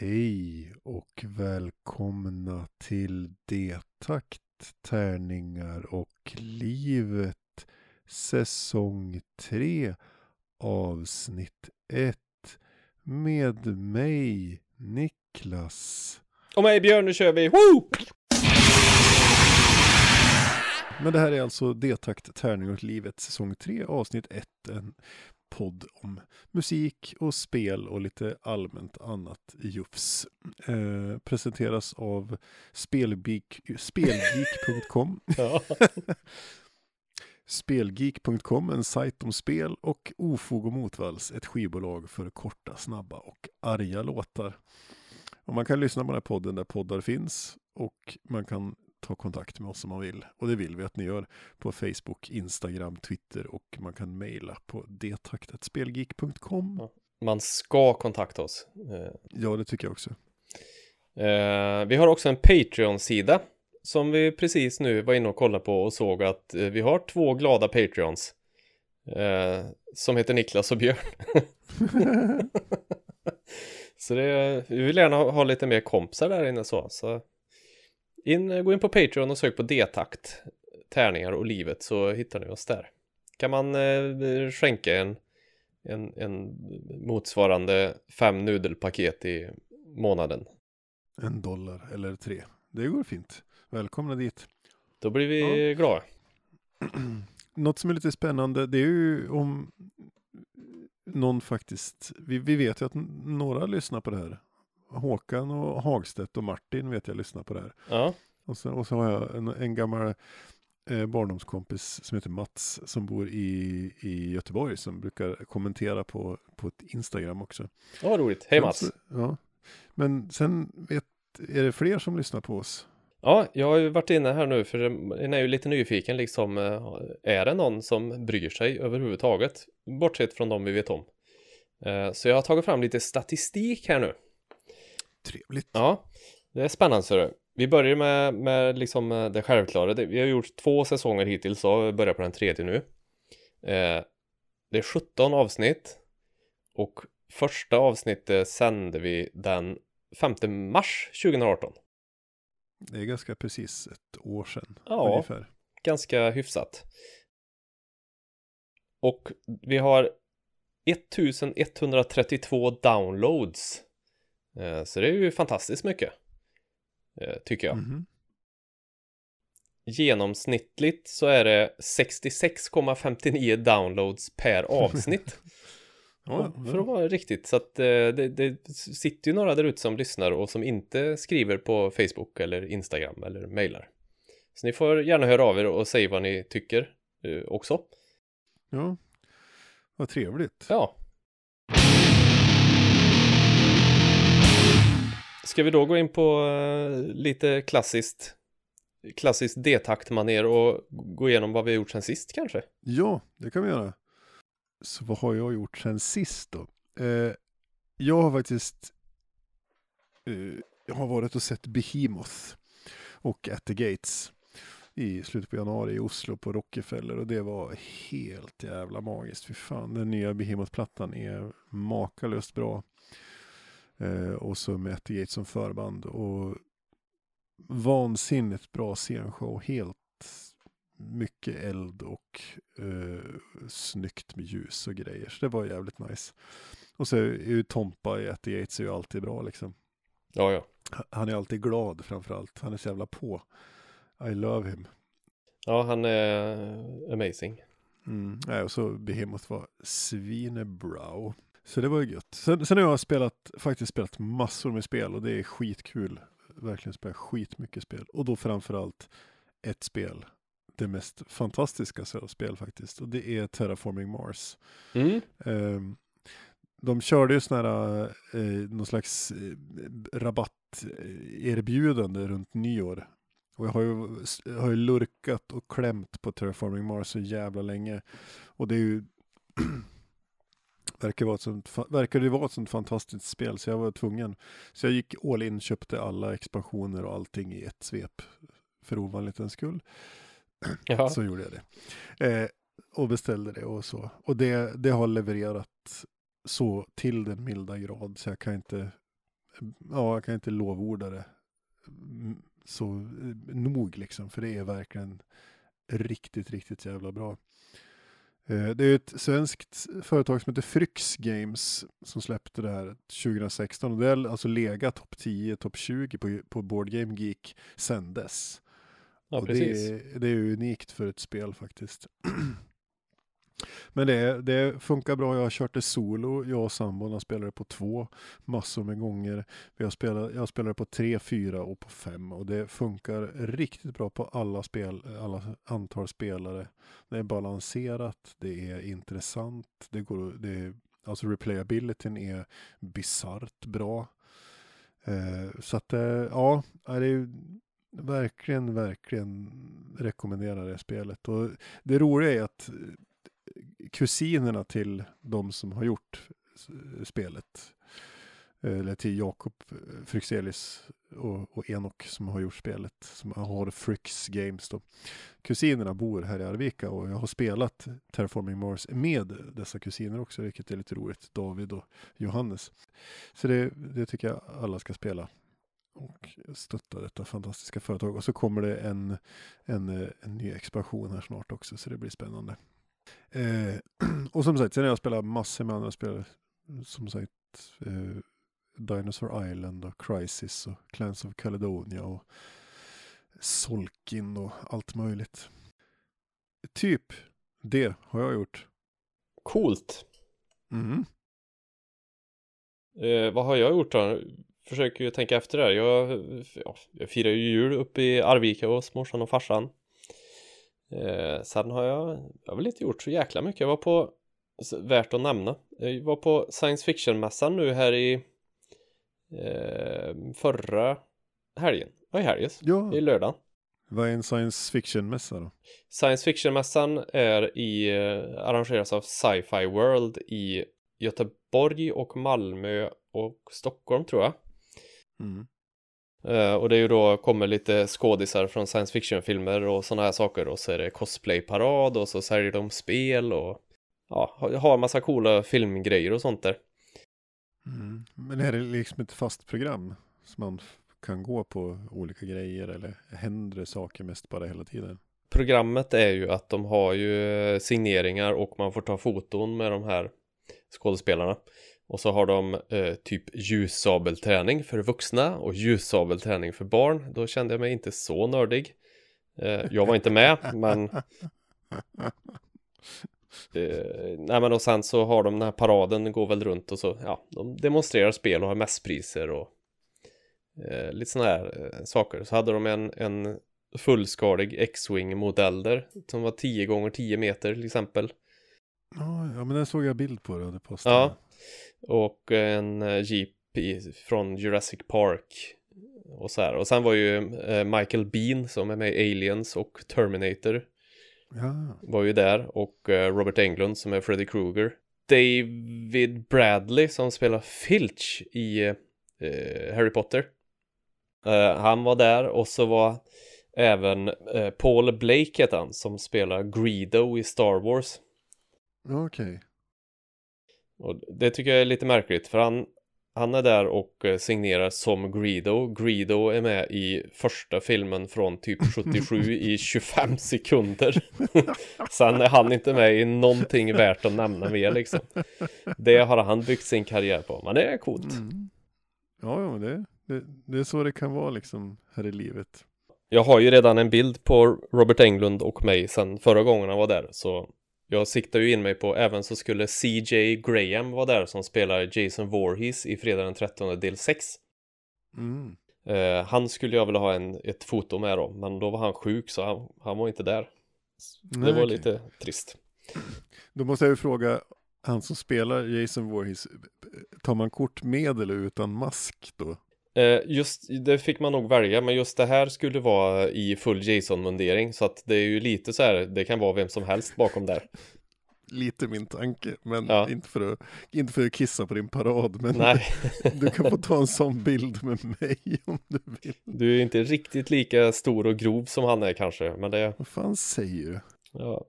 Hej och välkomna till Detakt, tärningar och livet säsong 3 avsnitt 1 med mig Niklas. Och mig Björn, nu kör vi! Woo! Men det här är alltså Detakt, tärningar och livet säsong 3 avsnitt 1. En podd om musik och spel och lite allmänt annat jufs. Eh, presenteras av spelgeek, spelgeek.com. Spelgeek.com, en sajt om spel och Ofog och Motvalls, ett skivbolag för korta, snabba och arga låtar. Och man kan lyssna på den här podden där poddar finns och man kan ta kontakt med oss om man vill. Och det vill vi att ni gör på Facebook, Instagram, Twitter och man kan mejla på detaktatspelgeek.com. Man ska kontakta oss. Eh, Ja, det tycker jag också. eh, vi har också en Patreon-sida som vi precis nu var inne och kollade på och såg att eh, vi har två glada Patreons som heter Niklas och Björn. så det, vi vill gärna ha, ha lite mer kompisar där inne så. så in, gå in på Patreon och sök på D-takt, tärningar och livet så hittar ni oss där. Kan man eh, skänka en, en, en motsvarande fem nudelpaket i månaden. En dollar eller tre. Det går fint. Välkomna dit. Då blir vi glada. Något som är lite spännande, det är ju om någon faktiskt, vi, vi vet ju att några lyssnar på det här. Håkan och Hagstedt och Martin vet jag lyssnar på det här. Ja, Och så, och så har jag en, en gammal eh, barndomskompis som heter Mats som bor i, i Göteborg som brukar kommentera på, på ett Instagram också. det var roligt. Hej Sen Mats. så- Ja. Men sen vet, är det fler som lyssnar på oss? Ja, jag har ju varit inne här nu för en är ju lite nyfiken liksom. eh, Är det någon som bryr sig överhuvudtaget? Bortsett från de vi vet om. Eh, Så jag har tagit fram lite statistik här nu. Trevligt. Ja, det är spännande. Så vi börjar med, med liksom eh, det självklara. Vi har gjort två säsonger hittills och börjar på den tredje nu. Eh, Det är 17 avsnitt och första avsnittet sände vi den 5 mars 2018. Det är ganska precis ett år sedan. Ja. Ungefär. ganska hyfsat. Och vi har 1132 downloads. Eh, Så det är ju fantastiskt mycket. eh, Tycker jag. Mhm. Genomsnittligt så är det 66,59 downloads per avsnitt. Ja, För att vara riktigt. Så att eh, det, det sitter ju några där ute som lyssnar och som inte skriver på Facebook eller Instagram eller mejlar. Så ni får gärna höra av er och säga vad ni tycker också. ja. Vad trevligt. Ja. Ska vi då gå in på uh, lite klassiskt klassiskt D-taktmaner och gå igenom vad vi har gjort sen sist kanske? Ja, det kan vi göra. Så vad har jag gjort sen sist då? Uh, jag har faktiskt uh, jag har varit och sett Behemoth och At the Gates i slutet på januari i Oslo på Rockefeller och det var helt jävla magiskt. Fy fan, den nya Behemoth-plattan är makalöst bra. Eh, och så med At the Gates som förband och vansinnigt bra scenshow, helt mycket eld och eh, snyggt med ljus och grejer. Så det var jävligt nice. Och så är ju Tompa i At the Gates är ju alltid bra liksom. Ja, ja. Han är alltid glad framförallt. Han är så jävla på. I love him. Ja, han är amazing. Mm. Nej, och så Behemoth var svinebra. Så det var ju gött. Sen, sen har jag spelat, faktiskt spelat massor med spel och det är skitkul. Verkligen spelat skitmycket spel. Och då framförallt ett spel. Det mest fantastiska spel faktiskt. Och det är Terraforming Mars. Mm. Ehm, de körde ju sådana här, eh, någon slags eh, rabatterbjudande runt nyår. Och jag har ju, har ju lurkat och klämt på Terraforming Mars så jävla länge. Och det är ju verkar, vara ett sånt, verkar det vara ett sånt fantastiskt spel så jag var tvungen. Så jag gick all in, köpte alla expansioner och allting i ett svep. För ovanlighetens skull. Ja. Så gjorde jag det. Eh, och beställde det och så. Och det, det har levererat så till den milda grad så jag kan inte ja, jag kan inte lovorda det mm, så eh, nog liksom, för det är verkligen riktigt, riktigt jävla bra. Eh, det är ett svenskt företag som heter Fryx Games som släppte det här 2016 och det har alltså legat topp 10, topp 20 på, på Board Game Geek sedan dess. Ja, och precis. det, det är unikt för ett spel faktiskt. Men det, det funkar bra. Jag har kört det solo. Jag och sambon har spelat det på två massor med gånger. Vi har spelat, jag spelar det på tre, fyra och på fem. Och det funkar riktigt bra på alla, spel, alla antal spelare. Det är balanserat, det är intressant. Det går, det är, alltså replayabilityn är bisarrt bra. Eh, så att eh, ja, det är ju verkligen, verkligen rekommenderar det spelet. Och det roliga är att kusinerna till de som har gjort spelet, eller till Jakob eh, Fryxelis och, och Enok som har gjort spelet, som har Fryx Games då. Kusinerna bor här i Arvika och jag har spelat Terraforming Mars med dessa kusiner också, vilket är lite roligt. David och Johannes. Så det, det tycker jag alla ska spela och stötta detta fantastiska företag. Och så kommer det en, en, eh, en ny expansion här snart också, så det blir spännande. Eh, och som sagt, sen har jag spelat massor med andra spel. Som sagt, eh, Dinosaur Island och Crisis och Clans of Caledonia och Solkin och allt möjligt. Typ det har jag gjort. Coolt. Mm. Eh, vad har jag gjort då? Försöker ju tänka efter där. Jag, ja, jag firar ju jul uppe i Arvika hos morsan och farsan. Eh, sen har jag, jag har väl inte gjort så jäkla mycket. Jag var på, värt att nämna, jag var på science fiction-mässan nu här i eh, förra helgen. Ja, i helges. Ja, I lördagen. vad är en science fiction-mässa då? Science fiction-mässan är i, eh, arrangeras av Sci-Fi World i Göteborg och Malmö och Stockholm tror jag. Mm. Eh, och det är ju då kommer lite skådisar från science fiction-filmer och sådana här saker och så är det cosplay-parad och så säljer de spel och ja, har- massa coola filmgrejer och sånt där. Mm. Men är det liksom ett fast program som man kan gå på olika grejer eller händer det saker mest bara hela tiden? Programmet är ju att de har ju eh, signeringar och man får ta foton med de här skådespelarna. Och så har de eh, typ ljussabelträning för vuxna och ljussabelträning för barn. Då kände jag mig inte så nördig. Eh, jag var inte med, men Eh, nej men och sen så har de den här paraden går väl runt och så ja, de demonstrerar spel och har mässpriser och eh, lite sådana här eh, saker. Så hade de en, en fullskalig X-Wing modell där som var 10 gånger 10 meter till exempel. Ja, ja, men den såg jag bild på det, det postade. Ja. Och en eh, Jeep i, från Jurassic Park och så här. Och sen var ju eh, Michael Bean som är med i Aliens och Terminator ja. var ju där och eh, Robert Englund som är Freddy Krueger. David Bradley som spelar Filch i eh, Harry Potter. Eh, han var där och så var även eh, Paul Blake heter han som spelar Greedo i Star Wars. Okej. Och det tycker jag är lite märkligt för han, han är där och eh, signerar som Greedo. Greedo är med i första filmen från typ 77 i 25 sekunder. Sen är han inte med i någonting värt att nämna mer liksom. Det har han byggt sin karriär på, men det är coolt. Mm. Ja, ja, det, det, det är så det kan vara liksom här i livet. Jag har ju redan en bild på Robert Englund och mig sen förra gången han var där, så jag siktar ju in mig på, även så skulle CJ Graham vara där som spelar Jason Voorhees i Fredag den 13 del 6. Mm. Eh, han skulle jag vilja ha en, ett foto med då, men då var han sjuk så han, han var inte där. Det Nej, var okej. lite trist. Då måste jag ju fråga, han som spelar Jason Voorhees, tar man kort med eller utan mask då? Eh, just det fick man nog välja, men just det här skulle vara i full Jason-mundering så att det är ju lite så här, det kan vara vem som helst bakom där. Lite min tanke, men Ja. inte, för att, inte för att kissa på din parad. Men du kan få ta en sån bild med mig om du vill. du är inte riktigt lika stor och grov som han är kanske, men det, Vad fan säger du? ja.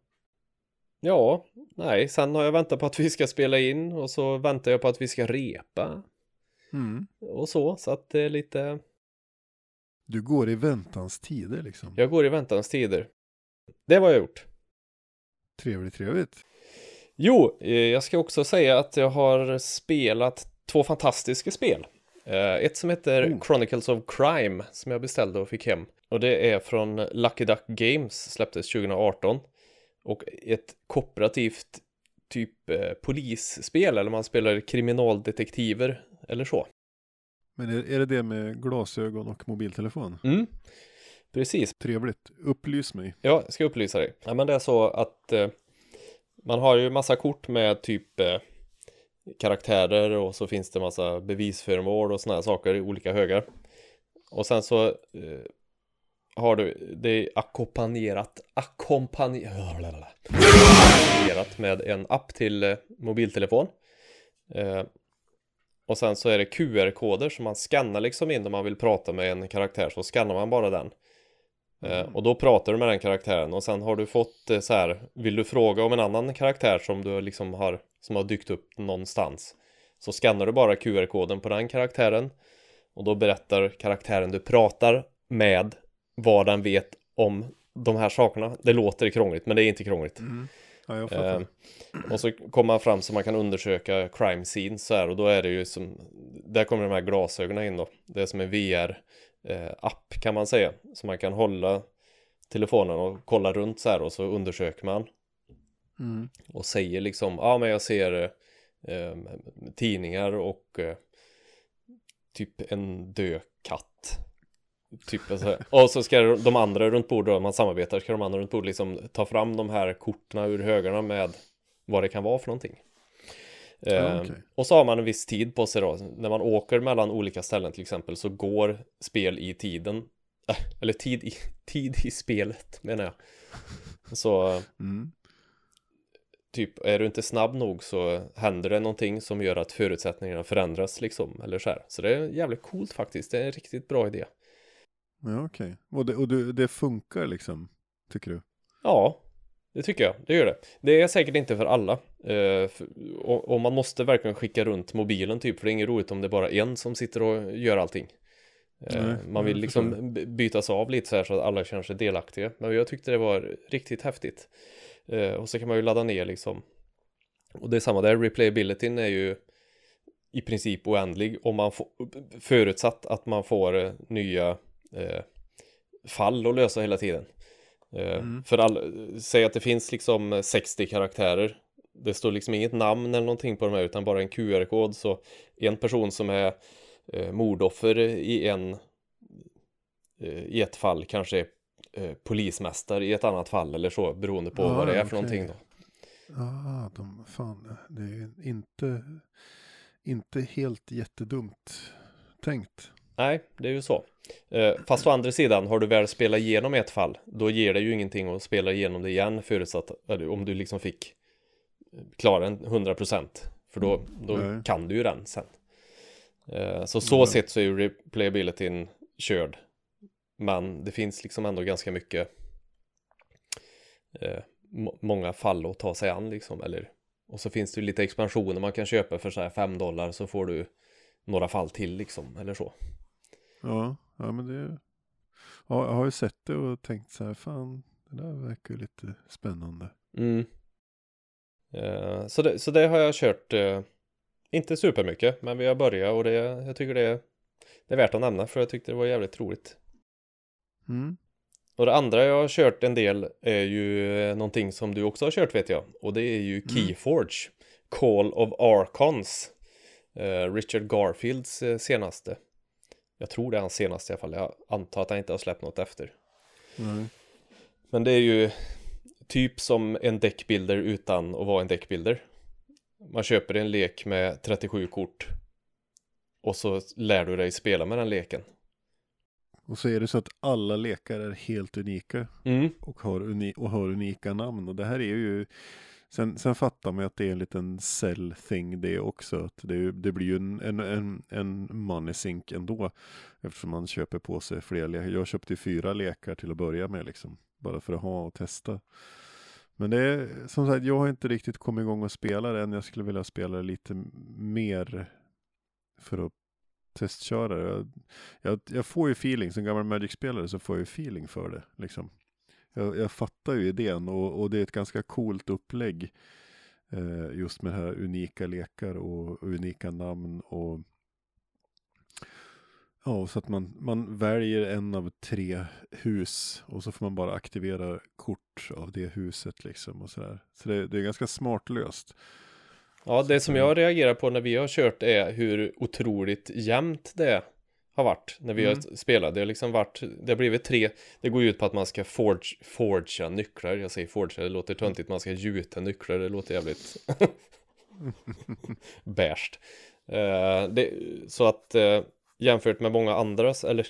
Ja, nej, sen har jag väntat på att vi ska spela in och så väntar jag på att vi ska repa. Mm. och så, så att det är lite, Du går i väntans tider liksom. jag går i väntans tider. Det vad jag gjort. Trevligt, trevligt. Jo, eh, jag ska också säga att jag har spelat två fantastiska spel. Eh, Ett som heter Oh. Chronicles of Crime som jag beställde och fick hem. Och det är från Lucky Duck Games, släpptes 2018. Och ett kooperativt typ eh, polisspel, eller man spelar kriminaldetektiver eller så. Men är, är det det med glasögon och mobiltelefon? Mm, precis. Trevligt. Upplys mig. Ja, jag ska upplysa dig. Ja, men det är så att eh, man har ju massa kort med typ eh, karaktärer och så finns det massa bevisföremål och såna här saker i olika högar. Och sen så eh, har du det är ackompanjerat ackompanjerat med en app till eh, mobiltelefon. Och sen så är det QR-koder som man skannar liksom in om man vill prata med en karaktär så skannar man bara den. Eh, och då pratar du med den karaktären och sen har du fått eh, så här Vill du fråga om en annan karaktär som du liksom har Som har dykt upp någonstans Så skannar du bara QR-koden på den karaktären Och då berättar karaktären du pratar med Vad den vet om de här sakerna. Det låter krångligt men det är inte krångligt Ja, jag fattar. Eh, och så kommer man fram så man kan undersöka crime scenes så här och då är det ju som Där kommer de här glasögonen in då Det är som en VR eh, kan man säga Så man kan hålla telefonen och kolla runt så här och så undersöker man Mm. och säger liksom ja men jag ser eh, tidningar och eh, typ en död katt Typ så här. Och så ska de andra runt bordet, om man samarbetar, ska de andra runt bordet liksom ta fram de här korten ur högarna med vad det kan vara för någonting. Ja, Eh, okej. Och så har man en viss tid på sig då. När man åker mellan olika ställen till exempel så går spel i tiden. Äh, eller tid i, tid i spelet menar jag. Så Mm. typ är du inte snabb nog så händer det någonting som gör att förutsättningarna förändras liksom. Eller så här. Så det är jävligt coolt faktiskt. Det är en riktigt bra idé. Ja, okej. Och, det, och det, det funkar liksom, tycker du? Ja, det tycker jag. Det gör det. Det är säkert inte för alla. Eh, för, och, och man måste verkligen skicka runt mobilen typ. För det är inget roligt om det är bara en som sitter och gör allting. Eh, Nej, man vill liksom by- bytas av lite så här så att alla känner sig delaktiga. Men jag tyckte det var riktigt häftigt. Eh, och så kan man ju ladda ner liksom. Och det är samma där, replayabilityn är ju i princip oändlig om man får, förutsatt att man får eh, nya eh, fall att lösa hela tiden. Eh, Mm. För all, säg att det finns liksom 60 karaktärer. Det står liksom inget namn eller någonting på de här utan bara en QR-kod. Så en person som är eh, mordoffer i en eh, i ett fall kanske är eh, polismästare i ett annat fall eller så beroende på Ah, vad det är för okej. någonting då. Ah, de, fan, det är inte, inte helt jättedumt tänkt. Nej, det är ju så. Eh, Fast å andra sidan, har du väl spelat igenom ett fall, då ger det ju ingenting att spela igenom det igen förutsatt om du liksom fick klara en 100% för då, då Nej. kan du ju den sen. Eh, Så så Ja. sett så är ju replayabilityn körd. Men det finns liksom ändå ganska mycket eh, må- många fall att ta sig an liksom, eller och så finns det ju lite expansioner man kan köpa för så här 5 dollar så får du några fall till liksom, eller så. Ja, ja men det... Ja, jag har ju sett det och tänkt så här, fan, det där verkar ju lite spännande. Mm. Eh, så, det, så det har jag kört, eh, inte supermycket, men vi har börjat och det, jag tycker det är, det är värt att nämna för jag tyckte det var jävligt roligt. Mm. Och det andra jag har kört en del är ju någonting som du också har kört vet jag. Och det är ju Keyforge. Call of Archons. Eh, Richard Garfields eh, senaste. Jag tror det är hans senaste i alla fall. Jag antar att han inte har släppt något efter. Nej. Men det är ju typ som en deckbilder utan att vara en deckbilder. Man köper en lek med 37 kort. Och så lär du dig spela med den leken. Och så är det så att alla lekar är helt unika Mm. och har, uni och har unika namn. Och det här är ju, sen, sen fattar man ju att det är en liten sell thing det också. Att det, det blir ju en, en, en, en money sink ändå. Eftersom man köper på sig fler lekar. Jag köpte ju fyra lekar till att börja med liksom. Bara för att ha och testa. Men det är som sagt, jag har inte riktigt kommit igång och spela det än. Jag skulle vilja spela det lite mer för att testköra det. Jag, jag, jag får ju feeling, som gammal Magic-spelare så får jag ju feeling för det. Liksom. Jag, jag fattar ju idén och, och det är ett ganska coolt upplägg. Eh, just med det här unika lekar och unika namn och Ja, så att man, man väljer en av tre hus och så får man bara aktivera kort av det huset liksom och sådär. Så det, det är ganska smart löst. Ja, det som jag reagerar på när vi har kört är hur otroligt jämnt det har varit när vi mm. har spelat. Det har liksom varit, det har blivit tre, det går ju ut på att man ska forge, forgea nycklar. Jag säger forgea, det låter töntigt, man ska gjuta nycklar, det låter jävligt bärst. Uh, så att uh, jämfört med många andra, eller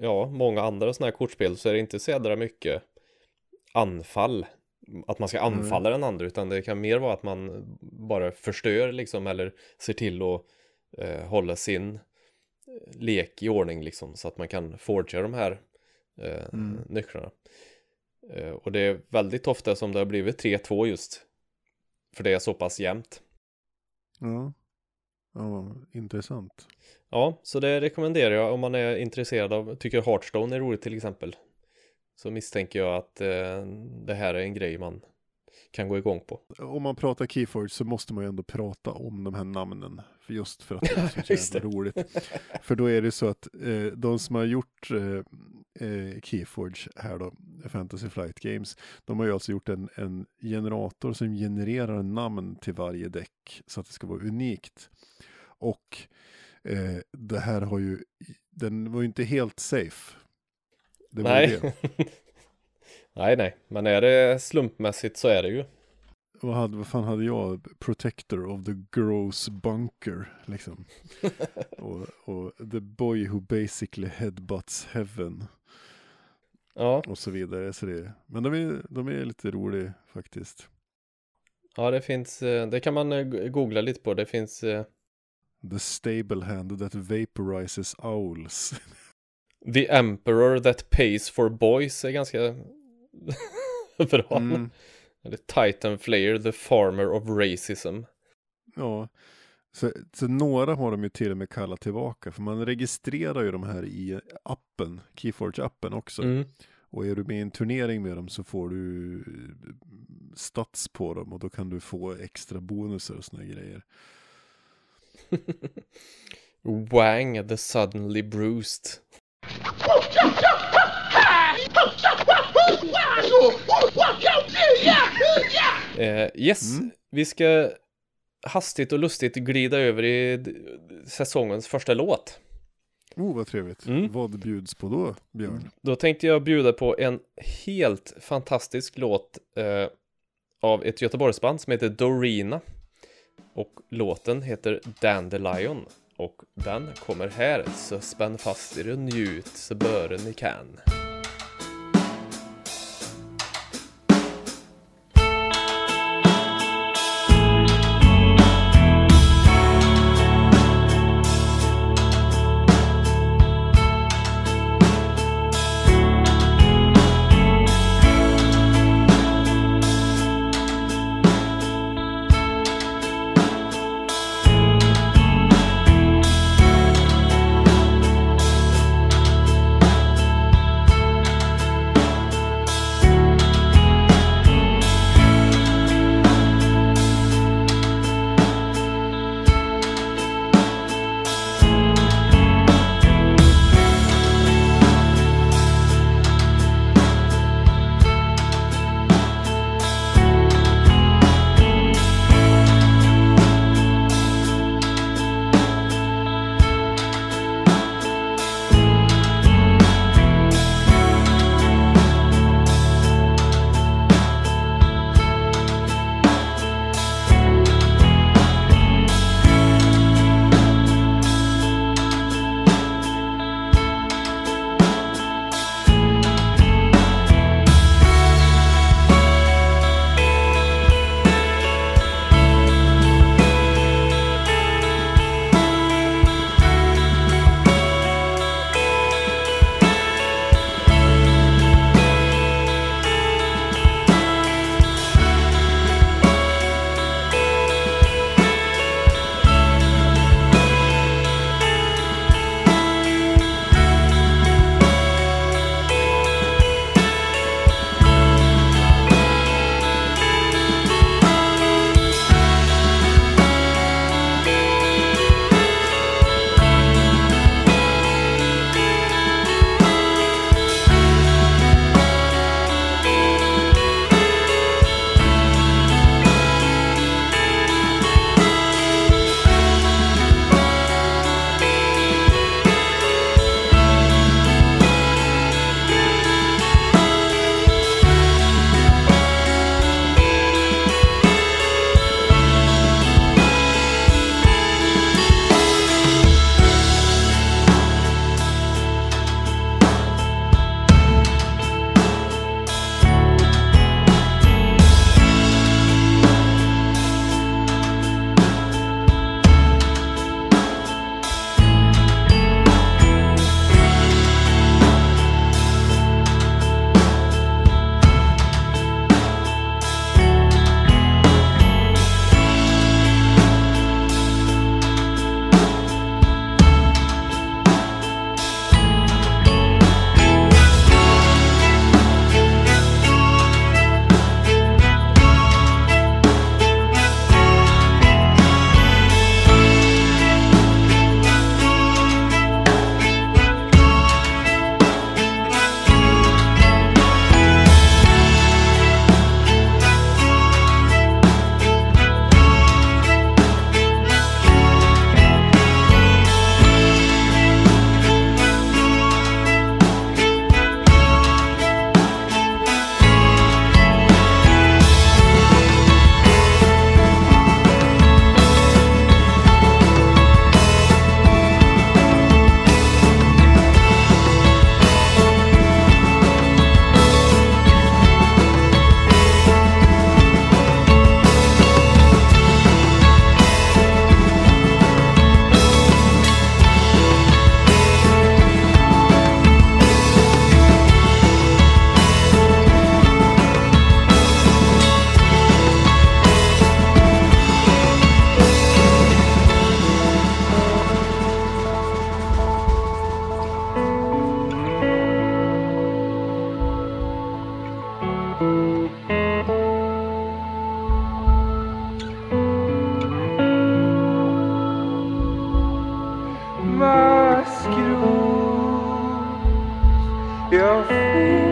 ja, många andra sådana här kortspel så är det inte så jädra mycket anfall. Att man ska anfalla mm. den andra, utan det kan mer vara att man bara förstör liksom, eller ser till att eh, hålla sin lek i ordning liksom, så att man kan forgea de här eh, mm. nycklarna. Eh, och det är väldigt ofta som det har blivit 3-2 just, för det är så pass jämnt. Ja. Ja, intressant. Ja, så det rekommenderar jag om man är intresserad av, tycker Hearthstone är roligt till exempel. Så misstänker jag att eh, det här är en grej man kan gå igång på. Om man pratar Keyforge så måste man ju ändå prata om de här namnen. För just för att det är så jävla roligt. För då är det så att eh, de som har gjort eh, eh, Keyforge här då, Fantasy Flight Games, de har ju alltså gjort en, en generator som genererar namn till varje däck så att det ska vara unikt. Och eh, det här har ju, den var ju inte helt safe. Det nej. nej, nej, men är det slumpmässigt så är det ju. Vad, hade, vad fan hade jag? Protector of the gross bunker, liksom. och, och the boy who basically headbutts heaven. Ja. Och så vidare. Så det, men de är, de är lite roliga faktiskt. Ja, det finns, eh, det kan man eh, googla lite på. Det finns eh, The stable hand that vaporizes owls. The emperor that pays for boys är ganska bra. Mm. Eller Titan Flayer, the farmer of racism. Ja, så, så, några har de ju till och med kallat tillbaka. För man registrerar ju de här i appen, Keyforge-appen också. Mm. Och är du med i en turnering med dem så får du stats på dem och då kan du få extra bonusar och såna grejer. Wang the suddenly bruised. Eh, yes, mm. vi ska hastigt och lustigt glida över i säsongens första låt. Oh, vad trevligt. Mm. Vad bjuds på då, Björn? Då tänkte jag bjuda på en helt fantastisk låt eh, av ett Göteborgsband som heter Dorina. Och låten heter Dandelion och den kommer här, så spänn fast er och njut så bör ni kan. Jag finns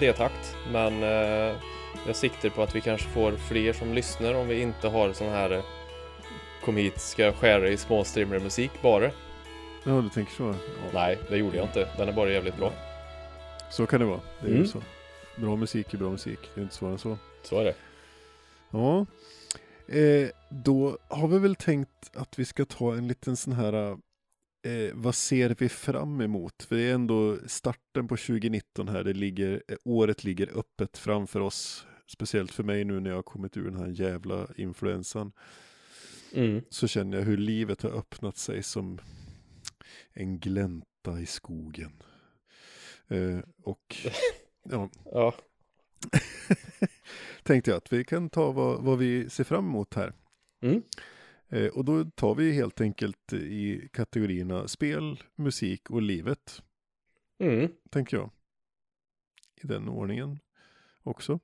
D-takt, men eh, jag siktar på att vi kanske får fler som lyssnar om vi inte har sån här eh, kom hit, ska skära i småstrimmermusik bara. Ja, du tänker så. Ja. Nej, det gjorde jag inte. Den är bara jävligt bra. Så kan det vara. Det är ju Mm. så. Bra musik är bra musik. Det är inte svårare än så. Så är det. Ja. Eh, då har vi väl tänkt att vi ska ta en liten sån här eh, vad ser vi fram emot? För det är ändå starten på 2019 här. Det ligger, eh, året ligger öppet framför oss. Speciellt för mig nu när jag har kommit ur den här jävla influensan. Mm. Så känner jag hur livet har öppnat sig som en glänta i skogen. Eh, och ja, Ja, tänkte jag att vi kan ta vad, vad vi ser fram emot här. Mm. Eh, och då tar vi helt enkelt i kategorierna spel, musik och livet, mm. tänker jag. I den ordningen också.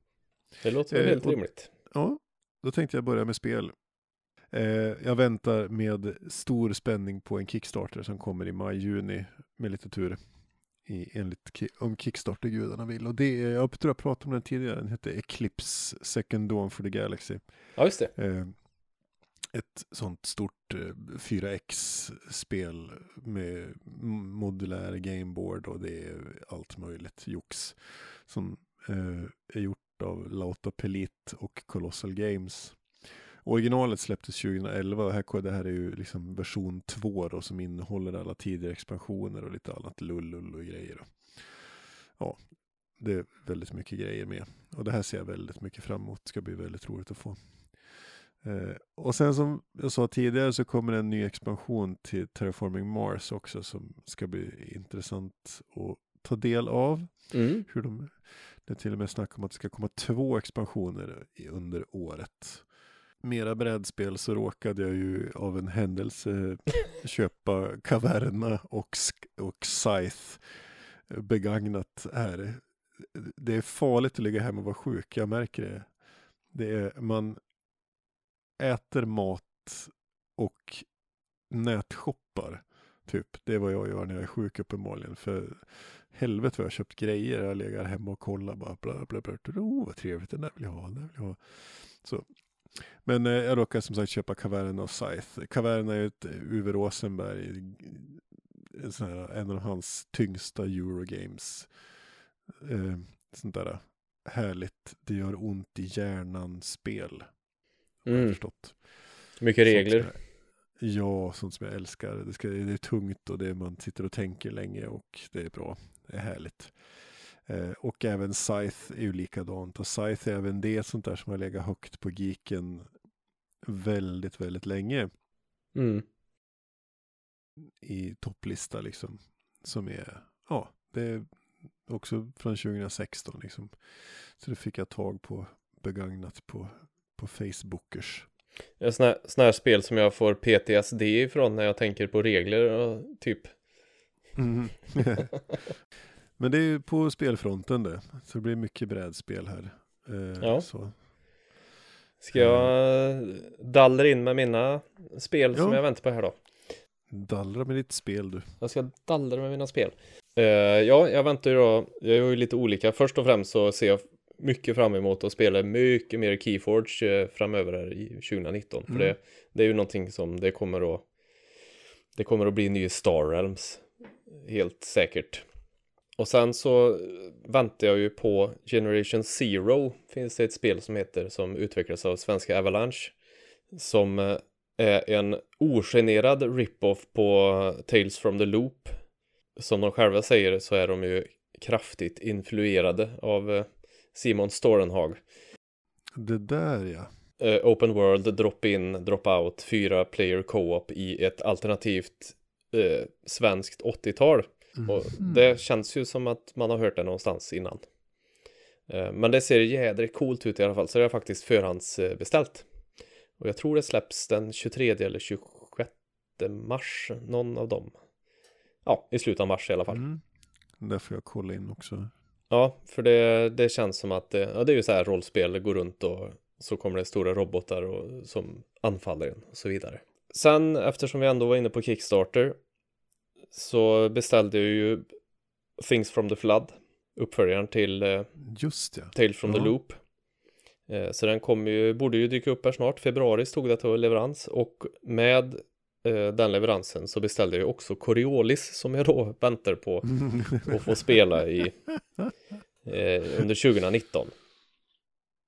det låter väl Eh, helt och- rimligt. Ja, då tänkte jag börja med spel. Eh, jag väntar med stor spänning på en Kickstarter som kommer i maj-juni med lite tur. I, enligt om Kickstarter-gudarna vill. Och det är, jag tror jag pratade om den tidigare, den heter Eclipse Second Dawn for the Galaxy. Ja, just det. Eh, ett sånt stort eh, 4X-spel med modulär gameboard och det är allt möjligt jox. Som eh, är gjort av Lauta Pelit och Colossal Games. Originalet släpptes 2011 och här, det här är ju liksom version 2 då, som innehåller alla tidigare expansioner och lite annat lullull och grejer. Då. Ja, det är väldigt mycket grejer med. Och det här ser jag väldigt mycket fram emot. Det ska bli väldigt roligt att få. Eh, och sen som jag sa tidigare så kommer en ny expansion till Terraforming Mars också som ska bli intressant att ta del av. Mm. Hur de, det är till och med snack om att det ska komma två expansioner i, under året. Mera brädspel så råkade jag ju av en händelse köpa Caverna och, och Scythe begagnat här. Det är farligt att ligga hemma och vara sjuk, jag märker det. Det är, man äter mat och nätshoppar. Typ, det är vad jag gör när jag är sjuk uppenbarligen. För helvete vad jag har köpt grejer. Jag lägger hemma och kollar bara. Bla, bla, bla, bla. Oh, vad trevligt, den där vill jag ha. Den där vill jag ha. Så. Men eh, jag råkade som sagt köpa Caverna och Scythe. Caverna är ju ett eh, Uwe Rosenberg. Eh, en, sån här, en av hans tyngsta Eurogames. Eh, sånt där eh, härligt, det gör ont i hjärnan-spel. Har jag Mm. förstått. Mycket Sånt regler. som jag- Ja, sånt som jag älskar. Det, ska, det är tungt och det är, man sitter och tänker länge och det är bra. Det är härligt. Eh, och även Scythe är ju likadant. Och Scythe är även det sånt där som har legat högt på geeken väldigt, väldigt länge Mm. i topplista liksom. Som är, ja, det är också från 2016 liksom. Så det fick jag tag på begagnat på, på Facebookers. Det är såna här, spel som jag får PTSD ifrån när jag tänker på regler och typ. Mhm. Men det är ju på spelfronten det. Så det blir mycket brädspel här. Eh, Ja. Så. Ska jag dallra in med mina spel som Ja. jag väntar på här då? Dallra med ditt spel du. Jag ska dallra med mina spel. Eh, ja, jag väntar ju då. Jag är ju lite olika. Först och främst så ser jag mycket fram emot att spela mycket mer Keyforge eh, framöver här i 2019. För Mm. det, det är ju någonting som det kommer att det kommer att bli ny Star Realms. Helt säkert. Och sen så väntar jag ju på Generation Zero. Finns det ett spel som heter som utvecklas av svenska Avalanche. Som eh, är en ogenerad rip-off på Tales from the Loop. Som de själva säger så är de ju kraftigt influerade av eh, Simon Storenhag. Det där ja. Eh, open World, Drop-In, Drop-Out, fyra player co-op i ett alternativt eh, svenskt 80-tal. Och Mhm. det känns ju som att man har hört det någonstans innan. Eh, Men det ser jädrigt coolt ut i alla fall, så det har jag faktiskt förhandsbeställt. Och jag tror det släpps den 23 eller 26 mars, någon av dem. Ja, i slutet av mars i alla fall. Mm. Där får jag kolla in också. Ja, för det, det känns som att det, ja, det är ju så här rollspel, det går runt och så kommer det stora robotar och, som anfaller en och så vidare. Sen eftersom vi ändå var inne på Kickstarter så beställde jag ju Things from the Flood, uppföljaren till eh, Just ja. Tales from Ja. the Loop. Eh, så den kommer ju, borde ju dyka upp här snart, februari stod det till leverans och med den leveransen så beställde jag också Coriolis som jag då väntar på och få spela i eh, under 2019.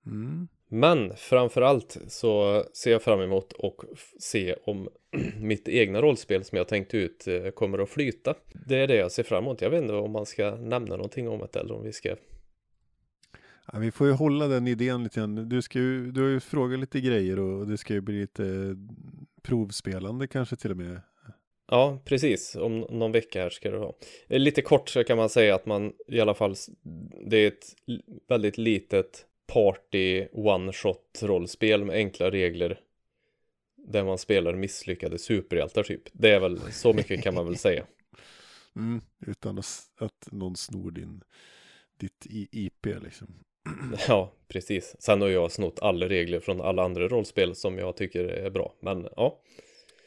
Mm. Men framförallt så ser jag fram emot och se om mitt egna rollspel som jag tänkt ut eh, kommer att flyta. Det är det jag ser fram emot. Jag vet inte om man ska nämna någonting om det eller om vi ska... Ja, vi får ju hålla den idén lite grann. Du, ska ju, du har ju frågat lite grejer och det ska ju bli lite provspelande kanske till och med. Ja, precis. Om någon vecka här ska det vara. Eh, Lite kort så kan man säga att man i alla fall, det är ett väldigt litet party one-shot rollspel med enkla regler. Där man spelar misslyckade superhjältar typ. Det är väl, så mycket kan man väl säga. Mm. Utan att, någon snor din, ditt IP liksom. Ja, precis. Sen har jag snott alla regler från alla andra rollspel som jag tycker är bra. Men ja,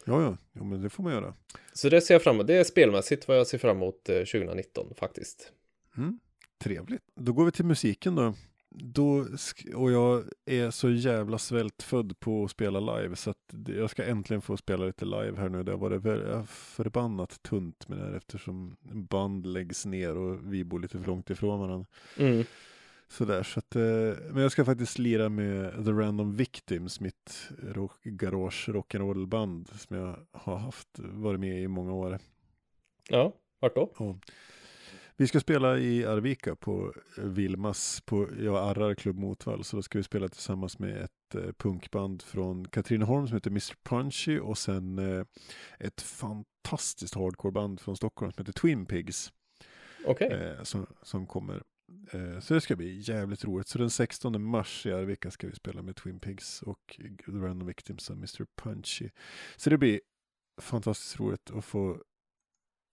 Ja, ja, ja men det får man göra. så det ser jag fram emot. Det är spelmässigt vad jag ser fram emot eh, 2019 faktiskt. Mm. Trevligt. Då går vi till musiken då. då och jag är så jävla svältfödd på att spela live så att jag ska äntligen få spela lite live här nu. Det har varit förbannat tunt med det här eftersom band läggs ner och vi bor lite för långt ifrån varandra. Mm. Sådär, så att, eh, men jag ska faktiskt lira med The Random Victims, mitt rock, garage rock'n'roll-band som jag har haft, varit med i många år. Ja, vart då? Och vi ska spela i Arvika på eh, Vilmas, på jag Arrar klubb Motvall, så då ska vi spela tillsammans med ett eh, punkband från Katrineholm som heter Mr. Punchy och sen ett fantastiskt hardcoreband från Stockholm som heter Twin Pigs eh, som, som kommer. Eh, så det ska bli jävligt roligt. Så den 16 mars i Arvika ska vi spela med Twin Pigs och The Random Victims och Mr. Punchy. Så det blir fantastiskt roligt att få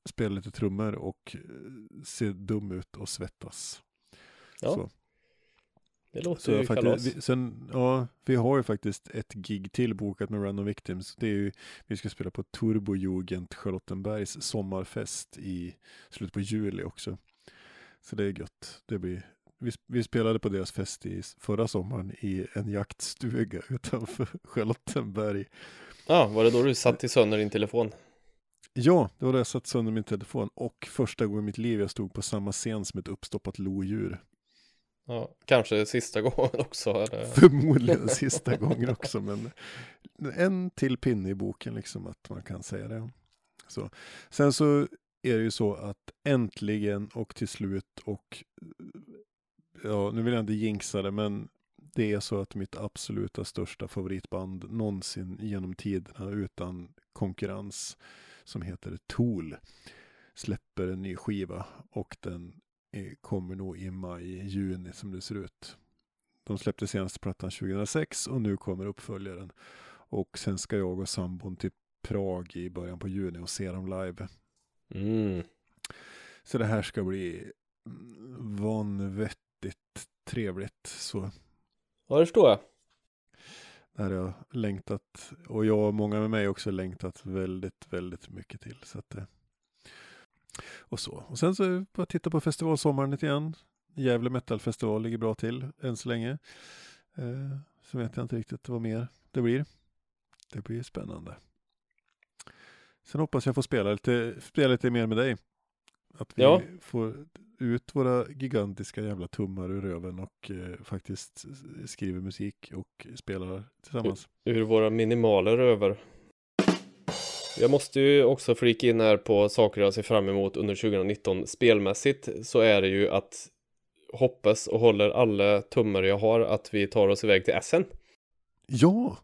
spela lite trummor och eh, se dum ut och svettas. Ja, Så, det låter så ju kalas. faktiskt, vi, sen, ja, vi har ju faktiskt ett gig till bokat med Random Victims. Det är ju, vi ska spela på Turbojugend Charlottenbergs sommarfest i slutet på juli också. Så det är gött. Det blir, vi, vi spelade på deras fest i förra sommaren i en jaktstuga utanför Charlottenberg. Ja, var det då du satte sönder din telefon? Ja, det var då jag satt sönder min telefon och första gången i mitt liv jag stod på samma scen som ett uppstoppat lodjur. Ja, kanske sista gången också. Eller? Förmodligen sista gången också, men en till pinne i boken liksom att man kan säga det. Så. Sen så är det ju så att äntligen och till slut och eh, ja, nu vill jag inte jinxa det, men det är så att mitt absoluta största favoritband någonsin genom tiderna utan konkurrens som heter Tool släpper en ny skiva och den kommer nog i maj, juni som det ser ut. De släppte senaste plattan 2006 och nu kommer uppföljaren. Och sen ska jag och sambon till Prag i början på juni och se dem live. Mm. Så det här ska bli vanvettigt trevligt. Så Ja, det förstår jag. det här har jag längtat och jag och många med mig också längtat väldigt, väldigt mycket till. Så att, eh, och så. Och sen så bara titta på festivalsommaren lite grann. Gävle Metal Festival ligger bra till än så länge. Eh, så vet jag inte riktigt vad mer det blir. Det blir spännande. Sen hoppas jag få spela lite, spela lite mer med dig. Att vi Ja. får ut våra gigantiska jävla tummar ur röven och eh, faktiskt skriver musik och spelar tillsammans. Ur våra minimaler över. Jag måste ju också flika in här på saker jag ser fram emot under 2019 spelmässigt så är det ju att hoppas och håller alla tummar jag har att vi tar oss iväg till Essen. Ja,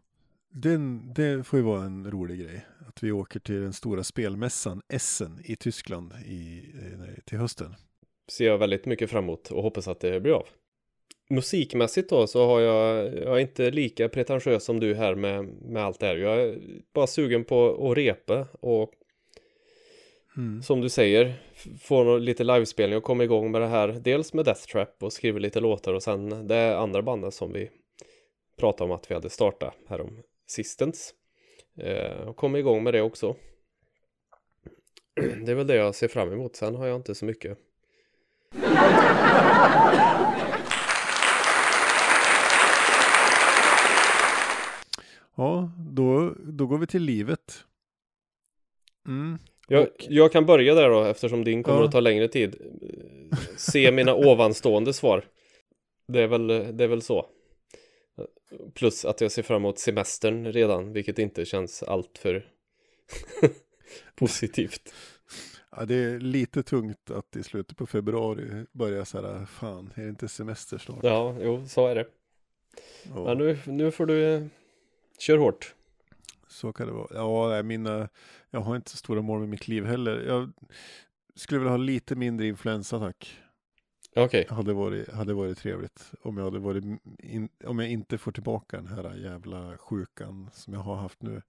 den, det får ju vara en rolig grej. Att vi åker till den stora spelmässan Essen i Tyskland i, eh, till hösten. Ser jag väldigt mycket fram emot och hoppas att det blir av. Musikmässigt då så har jag, jag är inte lika pretentiös som du här med, med allt det här. Jag är bara sugen på att repa och Mm. som du säger få nå- lite livespelning och komma igång med det här. Dels med Death Trap och skriva lite låtar och sen det andra bandet som vi pratade om att vi hade startat härom sistens. Eh, och komma igång med det också. Det är väl det jag ser fram emot. Sen har jag inte så mycket. Ja, då, då går vi till livet. Mm. Jag, jag kan börja där då eftersom din kommer Ja. att ta längre tid. Se mina ovanstående svar. Det är väl, det är väl så. Plus att jag ser fram emot semestern redan, vilket inte känns alltför positivt. Ja, det är lite tungt att i slutet på februari börja så här, fan, är det inte semester snart? Ja, jo, så är det. Ja, Men nu, nu får du eh, kör hårt. Så kan det vara. Ja, mina, jag har inte så stora mål med mitt liv heller. Jag skulle vilja ha lite mindre influensa tack. Okej, Hade varit, hade varit trevligt om jag hade varit, in, om jag inte får tillbaka den här jävla sjukan som jag har haft nu.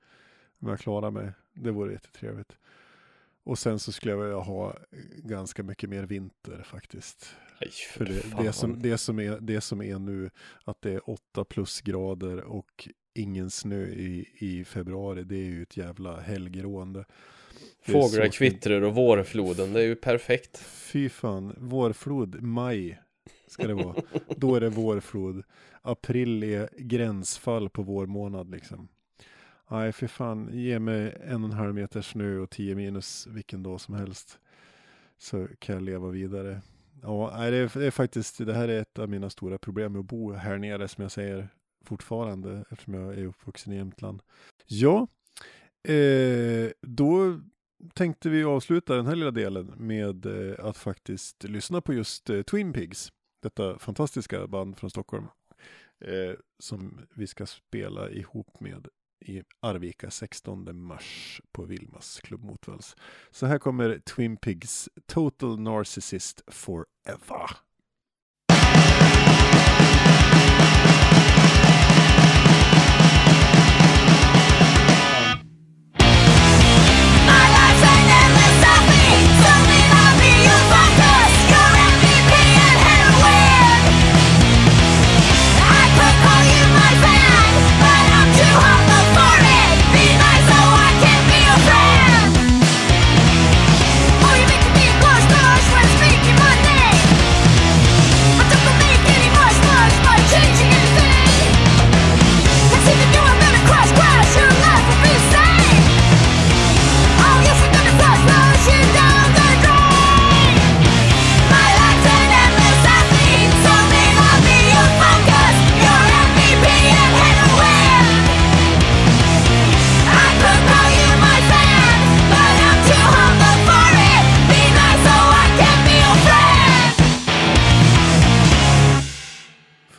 Om jag klarar mig, det vore jättetrevligt. Och sen så skulle jag vilja ha ganska mycket mer vinter faktiskt. Nej, För det, det, som, det, som är, det som är nu, att det är åtta plusgrader och ingen snö i, i februari, det är ju ett jävla helgerående. Fåglar kvittrar och vårfloden, det är ju perfekt. Fy fan, vårflod, maj ska det vara. Då är det vårflod. April är gränsfall på vår månad liksom. Nej, för fan, ge mig en och en halv meter snö och 10 minus vilken dag som helst. Så kan jag leva vidare. Ja, nej, det, är, det är faktiskt, det här är ett av mina stora problem med att bo här nere som jag säger fortfarande eftersom jag är uppvuxen i Jämtland. Ja, eh, då tänkte vi avsluta den här lilla delen med eh, att faktiskt lyssna på just eh, Twin Pigs. Detta fantastiska band från Stockholm. Eh, som vi ska spela ihop med i Arvika 16 mars på Vilmas klubb Motvalls. Så här kommer Twin Pigs Total Narcissist Forever.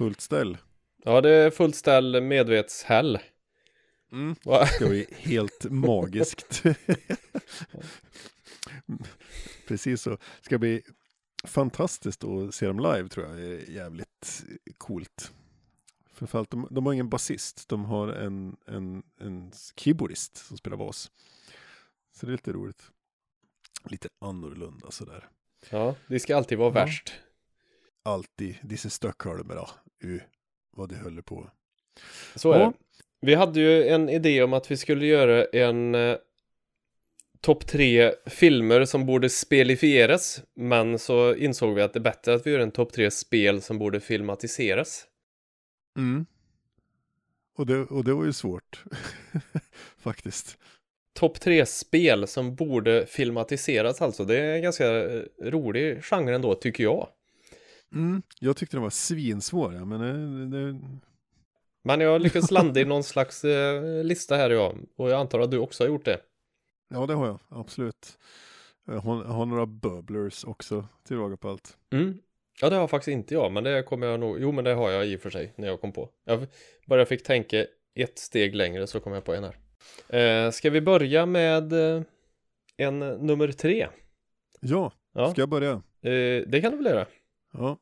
Fullt ställ. Ja, det är fullt ställ medvetshäll. Mm. Va? Det ska bli helt magiskt. Precis så. Det ska bli fantastiskt att se dem live tror jag är jävligt coolt. Framförallt, de, de har ingen basist, de har en, en, en keyboardist som spelar bas. Så det är lite roligt. Lite annorlunda sådär. Ja, det ska alltid vara Ja. värst. Alltid, disse Stockholm då. Uh, vad det håller på. Så är Ja. det. Vi hade ju en idé om att vi skulle göra en eh, topp tre filmer som borde spelifieras. Men så insåg vi att det är bättre att vi gör en topp tre spel som borde filmatiseras. Mm. Och, det, och det var ju svårt. Faktiskt. Topp tre spel som borde filmatiseras alltså. Det är en ganska eh, rolig genre ändå, tycker jag. Mm. Jag tyckte den var svinsvår, ja, men det, det, Men jag lyckades landa i någon slags eh, lista här ja. Och jag antar att du också har gjort det. Ja, det har jag, absolut. Jag har, jag har några bubblers också till råga på allt. Mm. Ja, det har faktiskt inte jag, men det kommer jag nog, jo men det har jag i och för sig när jag kom på. Jag bara fick tänka ett steg längre så kom jag på en här. Eh, ska vi börja med eh, en nummer tre? Ja, Ja, ska jag börja? eh, det kan du väl göra? Ja.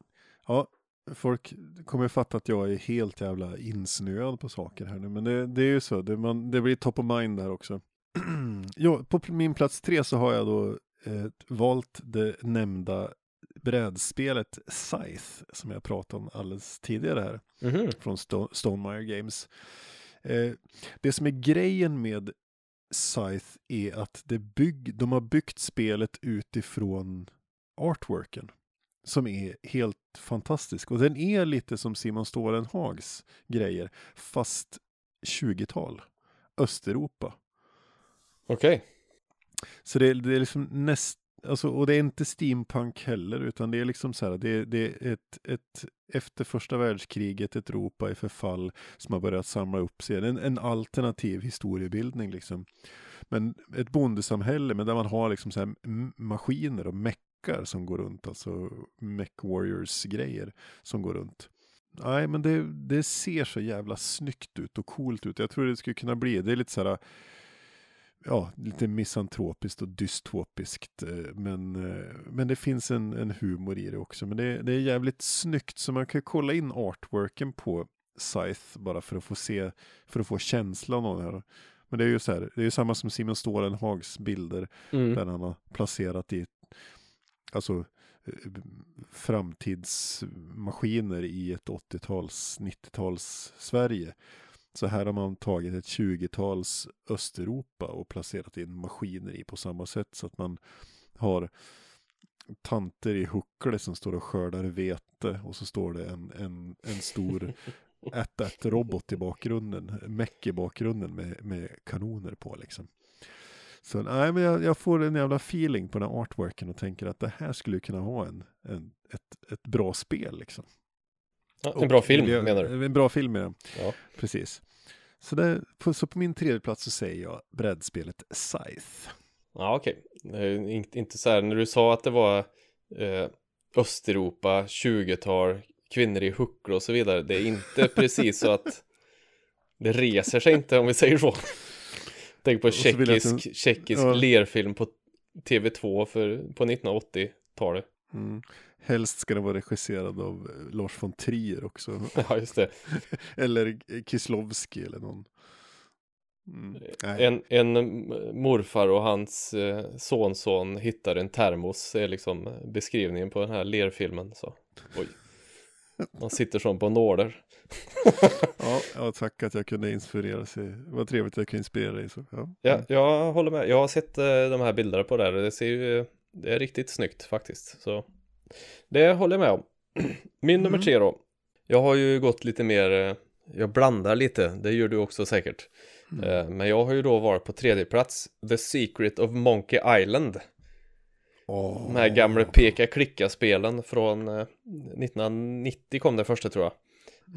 Ja, folk kommer fatta att jag är helt jävla insnöad på saker här nu. Men det, det är ju så, det, man, det blir top of mind där också. ja, på min plats tre så har jag då eh, valt det nämnda brädspelet Scythe som jag pratade om alldeles tidigare här Mhm. från Sto- Stonemaier Games. Eh, det som är grejen med Scythe är att det bygg, de har byggt spelet utifrån artworken som är helt fantastisk. Och den är lite som Simon Stålenhags grejer, fast 20-tal. Östeuropa. Okej. Så det, är- det är liksom näst, alltså, och det är inte steampunk heller, utan det är liksom så här, det, det är ett, ett, efter första världskriget, ett Europa i förfall som har börjat samla upp sig, en, en alternativ historiebildning liksom. Men ett bondesamhälle, men där man har liksom så här maskiner och meckar som går runt, alltså mech warriors grejer som går runt. Nej, men det, det ser så jävla snyggt ut och coolt ut. Jag tror det skulle kunna bli, det är lite så här ja, lite misantropiskt och dystopiskt. eh, Men, eh, men det finns en, en humor i det också. Men det, det är jävligt snyggt så man kan kolla in artworken på Scythe bara för att få se, för att få känslan av det här. Men det är ju så här, det är ju samma som Simon Stålenhags bilder Mm. där han har placerat i alltså eh, framtidsmaskiner i ett 80-tals, 90-tals Sverige. Så här har man tagit ett 20-tals Östeuropa och placerat in maskiner i på samma sätt så att man har tanter i huckle som står och skördar vete och så står det en, en, en stor 1 robot i bakgrunden, meck i bakgrunden med, med kanoner på liksom. Så nej, men jag, jag får en jävla feeling på den här artworken och tänker att det här skulle kunna vara en, en, ett, ett bra spel liksom. Ja, en bra Och film menar du? En bra film ja. Ja. Precis. Så, det, på, så på min tredje plats så säger jag brädspelet Scythe. Ja, okej. Är ju inte, inte så här, när du sa att det var eh, Östeuropa, 20-tal, kvinnor i huckle och så vidare. Det är inte precis så att det reser sig inte om vi säger så. Tänk på vill jag tjeckisk, tjeckisk ja. lerfilm på TV2 för, på 1980-talet. Mm. Helst ska den vara regisserad av eh, Lars von Trier också. Ja, just det. eller Kislovski eller någon. Mm. En, en morfar och hans eh, sonson hittar en termos är liksom beskrivningen på den här lerfilmen. Så. Oj. Man sitter som på nålar. Ja, ja, tack att jag kunde inspirera sig. Vad trevligt att jag kunde inspirera dig. Så. Ja. Ja, jag håller med. Jag har sett eh, de här bilderna på det här det ser ju, det är riktigt snyggt faktiskt. Så det håller jag med om. Min nummer tre då. Jag har ju gått lite mer, eh, jag blandar lite, det gör du också säkert. Eh, Men jag har ju då varit på tredje plats, The Secret of Monkey Island. Åh. De här gamla peka-klicka-spelen från eh, 1990 kom det första tror jag.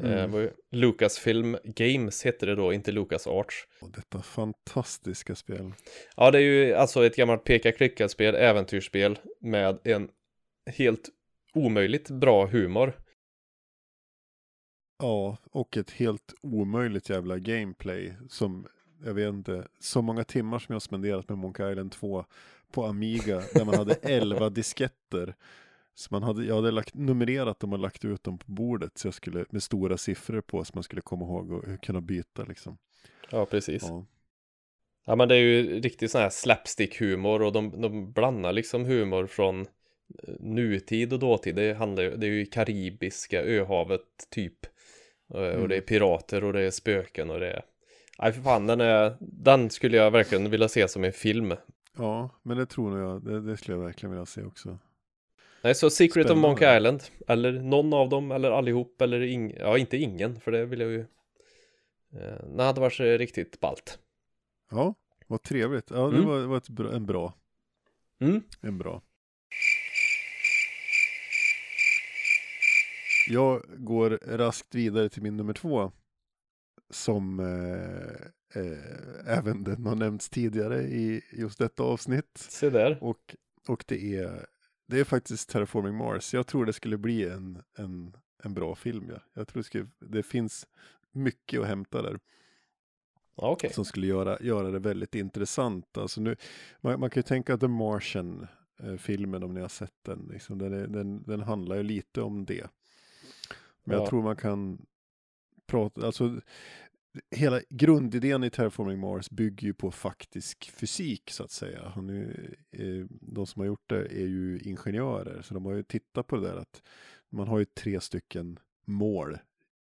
Eh, ju Lucasfilm Games hette det då, inte Lucas Arts. Detta fantastiska spel. Ja, det är ju alltså ett gammalt peka-klicka-spel, äventyrsspel med en helt omöjligt bra humor. Ja, och ett helt omöjligt jävla gameplay som, jag vet inte, så många timmar som jag spenderat med Monkey Island 2 på Amiga, där man hade 11 disketter. Så man hade, jag hade lagt, numrerat dem och lagt ut dem på bordet så jag skulle, med stora siffror på så man skulle komma ihåg och kunna byta liksom. Ja, precis. Ja. Ja. men det är ju riktigt sån här slapstick-humor och de, de blandar liksom humor från eh, nutid och dåtid. Det handlar det är ju karibiska öhavet typ. Eh, Och det är pirater och det är spöken och det är... Nej för fan, den, är, den skulle jag verkligen vilja se som en film. Ja, men det tror nog jag, det, det skulle jag verkligen vilja se också. Nej, så Secret of. Monkey Island, eller någon av dem, eller allihop, eller ing... ja, inte ingen, för det vill jag ju... Eh, det hade varit riktigt ballt. Ja, vad trevligt. Ja, det Mm. var, var bra, en bra, Mm. en bra. Jag går raskt vidare till min nummer två. Som eh, eh, även den har nämnts tidigare i just detta avsnitt. Se där. Och, och det, är, det är faktiskt Terraforming Mars. Jag tror det skulle bli en, en, en bra film. Ja. Jag tror det, skulle, det finns mycket att hämta där Okej. som skulle göra, göra det väldigt intressant. Alltså nu, man, man kan ju tänka The Martian, eh, filmen om ni har sett den, liksom, den, är, den, den handlar ju lite om det. Men Ja. jag tror man kan prata, alltså hela grundidén i Terraforming Mars bygger ju på faktisk fysik så att säga. Han är, eh, de som har gjort det är ju ingenjörer, så de har ju tittat på det där att man har ju tre stycken mål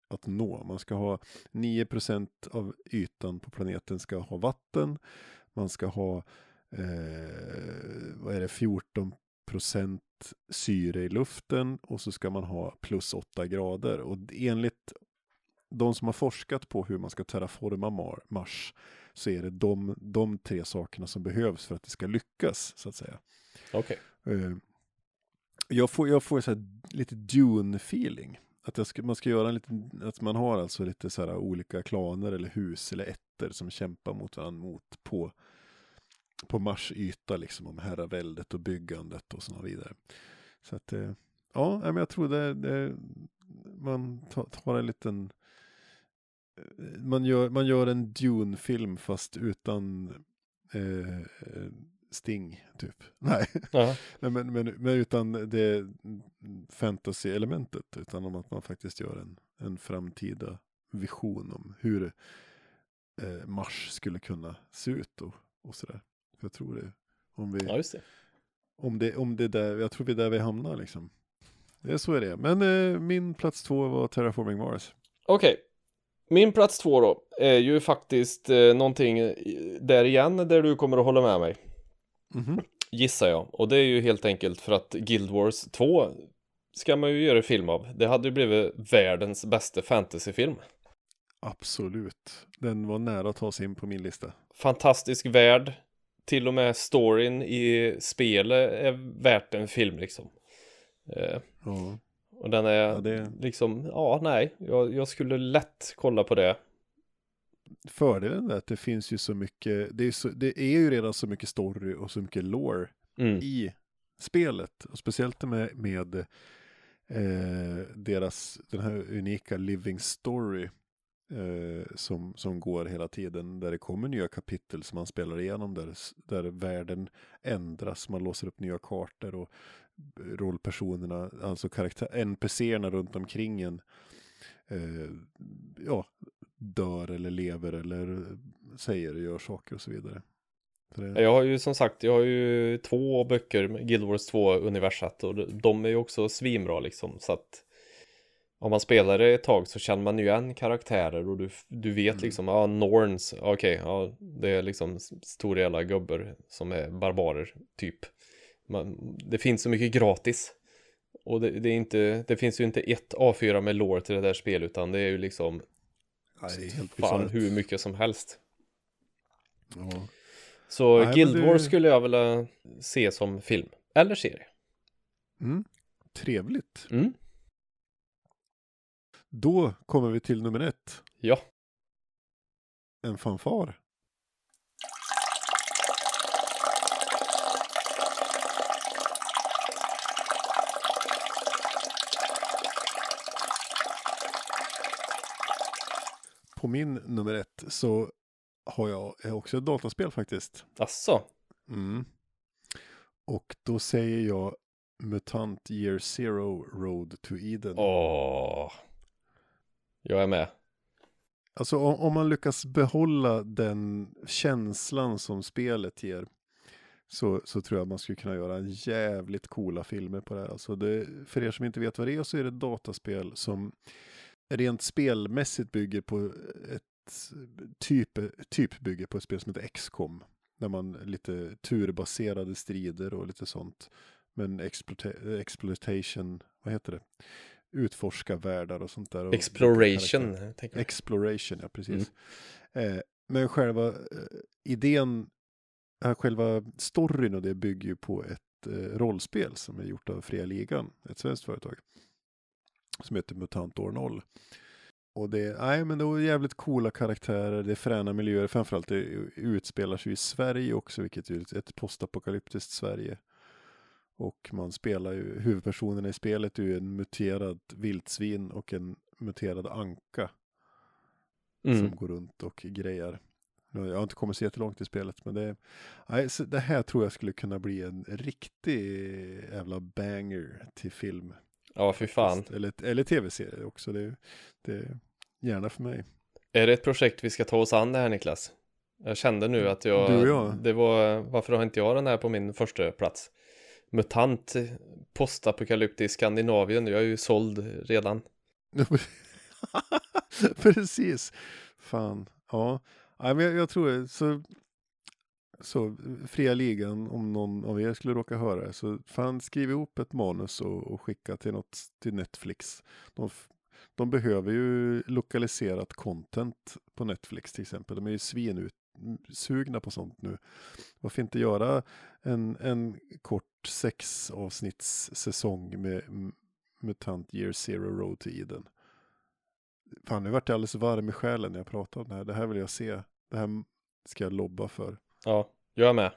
att nå. Man ska ha 9% av ytan på planeten ska ha vatten. Man ska ha eh, vad är det, 14% syre i luften och så ska man ha plus 8 grader. Och enligt de som har forskat på hur man ska terraforma Mar- Mars så är det de, de tre sakerna som behövs för att det ska lyckas så att säga. Okej. Eh, jag får, jag får så här lite Dune-feeling. Att ska, man ska göra en liten, att man har alltså lite så här olika klaner eller hus eller ätter som kämpar mot varandra mot på, på Mars yta liksom om herraväldet och byggandet och så vidare. Så att, eh, ja, men jag tror det, det man tar, en liten, man gör, man gör en Dune-film fast utan eh, Sting, typ. Nej. Nej, men, men, men utan det fantasy-elementet, utan om att man faktiskt gör en, en framtida vision om hur eh, Mars skulle kunna se ut och, och sådär. Jag tror det, om vi, ja, det. om det, om det där, jag tror vi är där vi hamnar liksom. Det är så är det. Men eh, min plats två var Terraforming Mars. Okej. Min plats två då är ju faktiskt eh, någonting där igen där du kommer att hålla med mig. Mhm. Gissar jag. Och det är ju helt enkelt för att Guild Wars 2 ska man ju göra film av. Det hade ju blivit världens bästa fantasyfilm. Absolut. Den var nära att ta sig in på min lista. Fantastisk värld. Till och med storyn i spelet är värt en film liksom. Eh, Ja, och den är Ja, det- liksom, ja nej, jag, jag skulle lätt kolla på det. fördelen är att det finns ju så mycket, det är, så, det är ju redan så mycket story och så mycket lore Mm. i spelet. Och speciellt med, med eh, deras, den här unika living story eh, som, som går hela tiden. Där det kommer nya kapitel som man spelar igenom. Där, där världen ändras, man låser upp nya kartor och rollpersonerna, alltså karaktär, NPCerna runt omkring en. Eh, ja, dör eller lever eller säger och gör saker och så vidare. Så det, Jag har ju som sagt, jag har ju två böcker Guild Wars 2 universat och de är ju också svinbra liksom så att om man spelar det ett tag så känner man ju igen karaktärer och du, du vet liksom, ja, Norns, okej, ja, det är liksom stora jävla gubbar som är barbarer, typ. Man, det finns så mycket gratis. Och det, det är inte, det finns ju inte ett A4 med lore till det där spelet utan det är ju liksom Ja, det är helt fan hur mycket som helst. Ja. Så Nej, Guild det- Wars skulle jag vilja se som film. Eller serie. Mm. Trevligt. Mm. Då kommer vi till nummer ett. Ja. En fanfar. På min nummer ett så har jag också ett dataspel faktiskt. Asså. Mm. Och då säger jag MUTANT Year Zero Road to Eden. Åh. Jag är med. Alltså om, om man lyckas behålla den känslan som spelet ger så, så tror jag man skulle kunna göra jävligt coola filmer på det här. Alltså det, för er som inte vet vad det är så är det ett dataspel som rent spelmässigt bygger på ett typ, typ bygger på ett spel som heter XCOM. Där man lite turbaserade strider och lite sånt. Men exploita- exploitation, vad heter det? Utforska världar och sånt där. och- Exploration. tänker jag. Exploration, ja precis. Eh, men själva eh, idén, eh, själva storyn och det bygger ju på ett eh, rollspel som är gjort av Fria Ligan, ett svenskt företag. Som heter Mutant År 0. och det, nej men det var jävligt coola karaktärer, det är fräna miljöer, framförallt det utspelar sig i Sverige också, vilket är ett postapokalyptiskt Sverige. Och man spelar ju, huvudpersonerna i spelet är ju en muterad vildsvin och en muterad anka Mm. som går runt och grejar. Jag har inte kommit så jättelångt i spelet, men det, nej, det här tror jag skulle kunna bli en riktig jävla banger till film. Ja, fy fan. Eller, eller tv-serie också, det, det gärna för mig. Är det ett projekt vi ska ta oss an det här Niklas? Jag kände nu att jag, Du och jag. det var, varför har inte jag den här på min första plats? Mutant, postapokalyptisk Skandinavien, jag är ju såld redan. Precis. Fan, ja. Men jag, jag tror så, så fria ligan, om någon av er skulle råka höra det, så fan skriv ihop ett manus och, och skicka till något till Netflix. De, de behöver ju lokaliserat content på Netflix till exempel. De är ju svinutsugna på sånt nu. Varför inte göra en, en kort sex avsnitts säsong med MUTANT Year Zero Road to Eden? Fan, nu vart jag alldeles varm i själen när jag pratar om det här. Det här vill jag se. Det här ska jag lobba för. Ja, jag är med.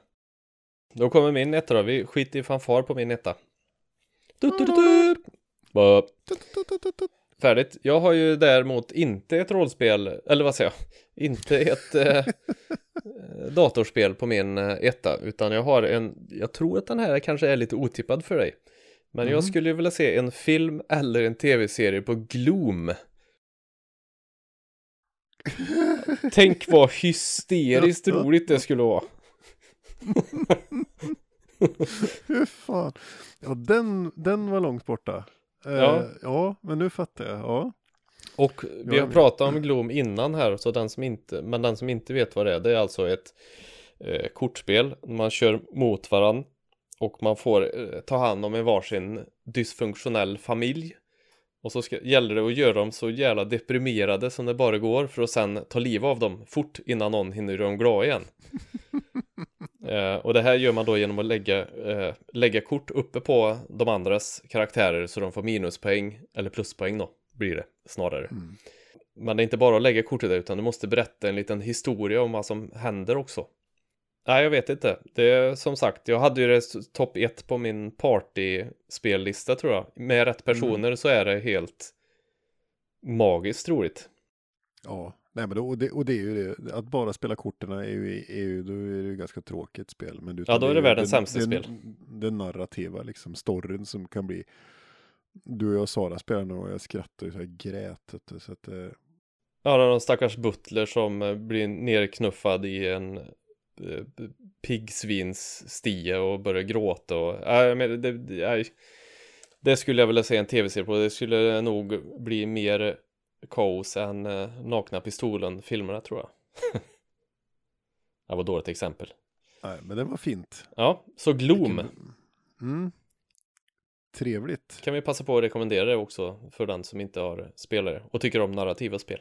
Då kommer min etta då, vi skiter i fanfar på min etta. Färdigt. Jag har ju däremot inte ett rollspel, eller vad säger jag? Inte ett eh, datorspel på min eh, etta, utan jag har en, jag tror att den här kanske är lite otippad för dig. Men jag skulle vilja se en film eller en tv-serie på Gloom. Tänk vad hysteriskt roligt det skulle vara. Hur fan. Ja, den, den var långt borta. Eh, Ja. ja, men nu fattar jag. Ja. Och vi har pratat om Gloom innan här, så den som inte, men den som inte vet vad det är, det är alltså ett eh, kortspel. Man kör mot varann och man får eh, ta hand om en varsin dysfunktionell familj. Och så ska, gäller det att göra dem så jävla deprimerade som det bara går för att sen ta liv av dem fort innan någon hinner göra dem glada igen. Eh, och det här gör man då genom att lägga, eh, lägga kort uppe på de andras karaktärer så de får minuspoäng, eller pluspoäng då, blir det snarare. Men det är inte bara att lägga kortet där, utan du måste berätta en liten historia om vad som händer också. Nej, jag vet inte. Det är som sagt, jag hade ju det topp ett på min party-spellista tror jag. Med rätt personer så är det helt magiskt roligt. Ja, nej men då, och, det, och det är ju det. Att bara spela korten är ju, är ju, då är det ju ganska tråkigt spel. Men Ja, då är det ju världens den- sämsta spel. Den narrativa liksom, storyn som kan bli. Du och jag och Sara spelade och jag skrattade så här grät. Så att, eh, Ja, det någon stackars butler som eh, blir nerknuffad i en piggsvins-stie och börjar gråta och... Nej, men det, det, det skulle jag vilja se en tv-serie på. Det skulle nog bli mer kaos än eh, Nakna Pistolen-filmerna tror jag. det var ett dåligt exempel. nej, men det var fint. Ja, så Gloom Mm. Trevligt. kan vi passa på att rekommendera det också för den som inte har spelare och tycker om narrativa spel.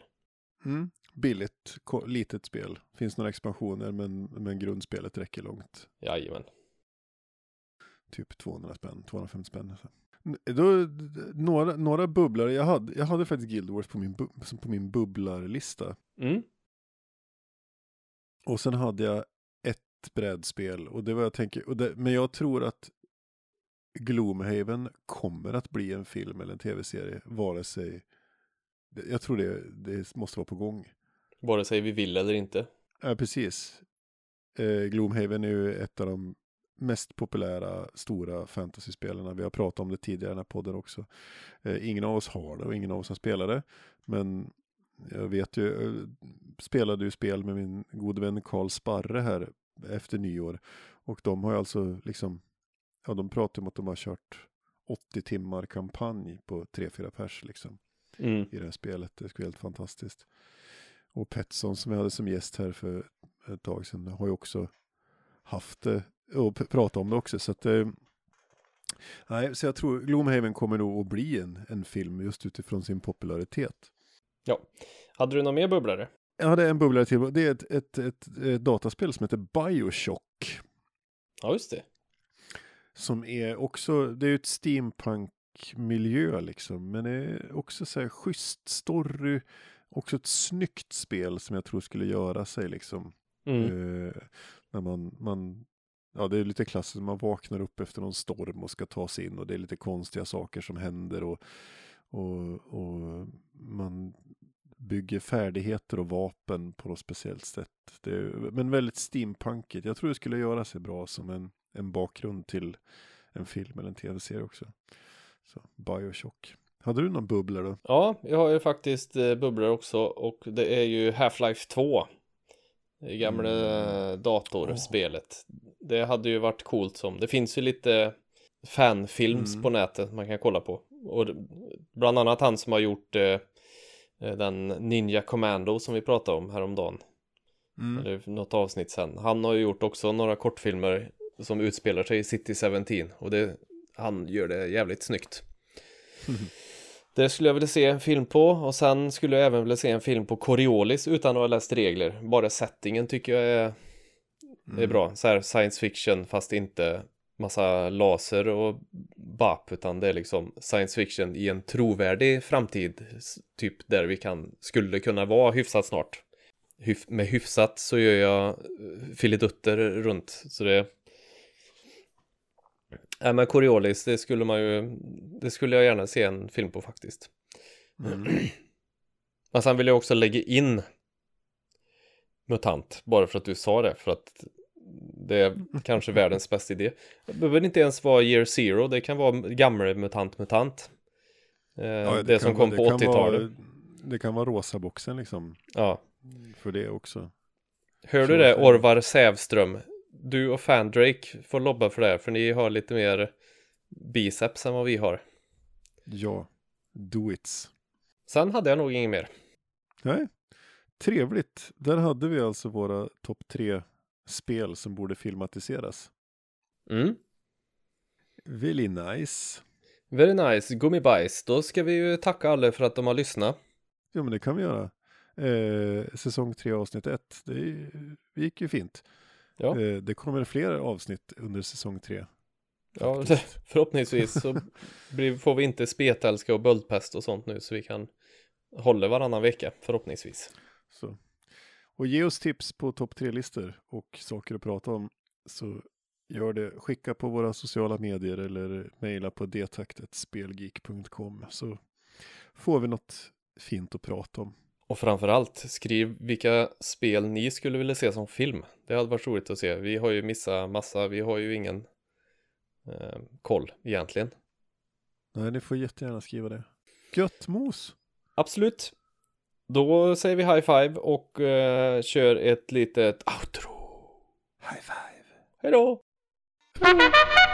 Mm. Billigt, litet spel. Finns några expansioner men, men grundspelet räcker långt. Jajamän. Typ 200 spänn, 250 spänn. Då, några, några bubblare, jag hade, jag hade faktiskt Guild Wars på min, bu- på min bubblarlista. Mm. Och sen hade jag ett brädspel och det var jag tänker, och det, men jag tror att Gloomhaven kommer att bli en film eller en tv-serie, vare sig, jag tror det, det måste vara på gång. Vare sig vi vill eller inte. Ja, precis. Eh, Gloomhaven är ju ett av de mest populära stora fantasy-spelarna. Vi har pratat om det tidigare i den här podden också. Eh, ingen av oss har det och ingen av oss har spelat det. Men jag vet ju, eh, spelade ju spel med min gode vän Karl Sparre här efter nyår. Och de har ju alltså liksom, ja de pratar om att de har kört 80 timmar kampanj på 3-4 pers liksom Mm. i det här spelet. Det skulle helt fantastiskt. Och Petson som jag hade som gäst här för ett tag sedan har ju också haft det och pratat om det också. Så att, eh, nej, så jag tror Gloomhaven kommer nog att bli en, en film just utifrån sin popularitet. Ja. Hade du några mer bubblare? Jag hade en bubblare till. Det är ett, ett, ett, ett dataspel som heter Bioshock. Ja, just det. Som är också, det är ju ett steampunk miljö liksom. Men det är också så här schysst story. Också ett snyggt spel som jag tror skulle göra sig liksom. Mm. Eh, när man, man, ja det är lite klassiskt, man vaknar upp efter någon storm och ska ta sig in och det är lite konstiga saker som händer och, och, och man bygger färdigheter och vapen på något speciellt sätt. Är, men väldigt steampunkigt. Jag tror det skulle göra sig bra som en, en bakgrund till en film eller en tv-serie också. Så, Bioshock. Hade du någon bubbla då? Ja, jag har ju faktiskt eh, bubblor också och det är ju Half-Life 2. Det gamla Mm. datorspelet. Det hade ju varit coolt som, det finns ju lite fanfilms Mm. på nätet man kan kolla på. Och bland annat han som har gjort eh, eh, den Ninja Commando som vi pratade om häromdagen. Mm. Eller något avsnitt sen. Han har ju gjort också några kortfilmer som utspelar sig i City 17 och det, han gör det jävligt snyggt. Det skulle jag vilja se en film på och sen skulle jag även vilja se en film på Coriolis utan att ha läst regler. Bara settingen tycker jag är, är bra. Så här science fiction fast inte massa laser och bap utan det är liksom science fiction i en trovärdig framtid. Typ där vi kan, skulle kunna vara hyfsat snart. Hyf, med hyfsat så gör jag eh, filidutter runt så det Nej men Coriolis, det skulle man ju Det skulle jag gärna se en film på faktiskt Mm. Men sen vill jag också lägga in MUTANT Bara för att du sa det för att Det är kanske världens bästa idé Det behöver inte ens vara year zero Det kan vara gamla MUTANT MUTANT eh, Ja, Det, som kan kom vara- på det kan 80-talet vara- Det kan vara rosa boxen liksom. Ja För det också. Hör du det Orvar Sävström? Du och Fandrake får lobba för det här för ni har lite mer biceps än vad vi har Ja, do it. Sen hade jag nog inget mer Nej, trevligt. Där hade vi alltså våra topp tre spel som borde filmatiseras. mm. Really nice. Very nice, gummibajs. Då ska vi ju tacka alla för att de har lyssnat. Ja, men det kan vi göra. Eh, säsong 3 avsnitt 1. Det, är ju- det gick ju fint. Ja. Eh, det kommer fler avsnitt under säsong 3. Ja, förhoppningsvis så får vi inte spetälska och böldpest och sånt nu så vi kan hålla varannan vecka förhoppningsvis. Så. Och ge oss tips på topp 3-listor och saker att prata om. Så gör det. Skicka på våra sociala medier eller mejla på detaktetspelgeek.com så får vi något fint att prata om. Och framförallt skriv vilka spel ni skulle vilja se som film. Det hade varit roligt att se. Vi har ju missat massa, vi har ju ingen eh, koll egentligen. Nej, ni får jättegärna skriva det. Gött mos! Absolut. Då säger vi high five och eh, kör ett litet outro. High five! Hej då!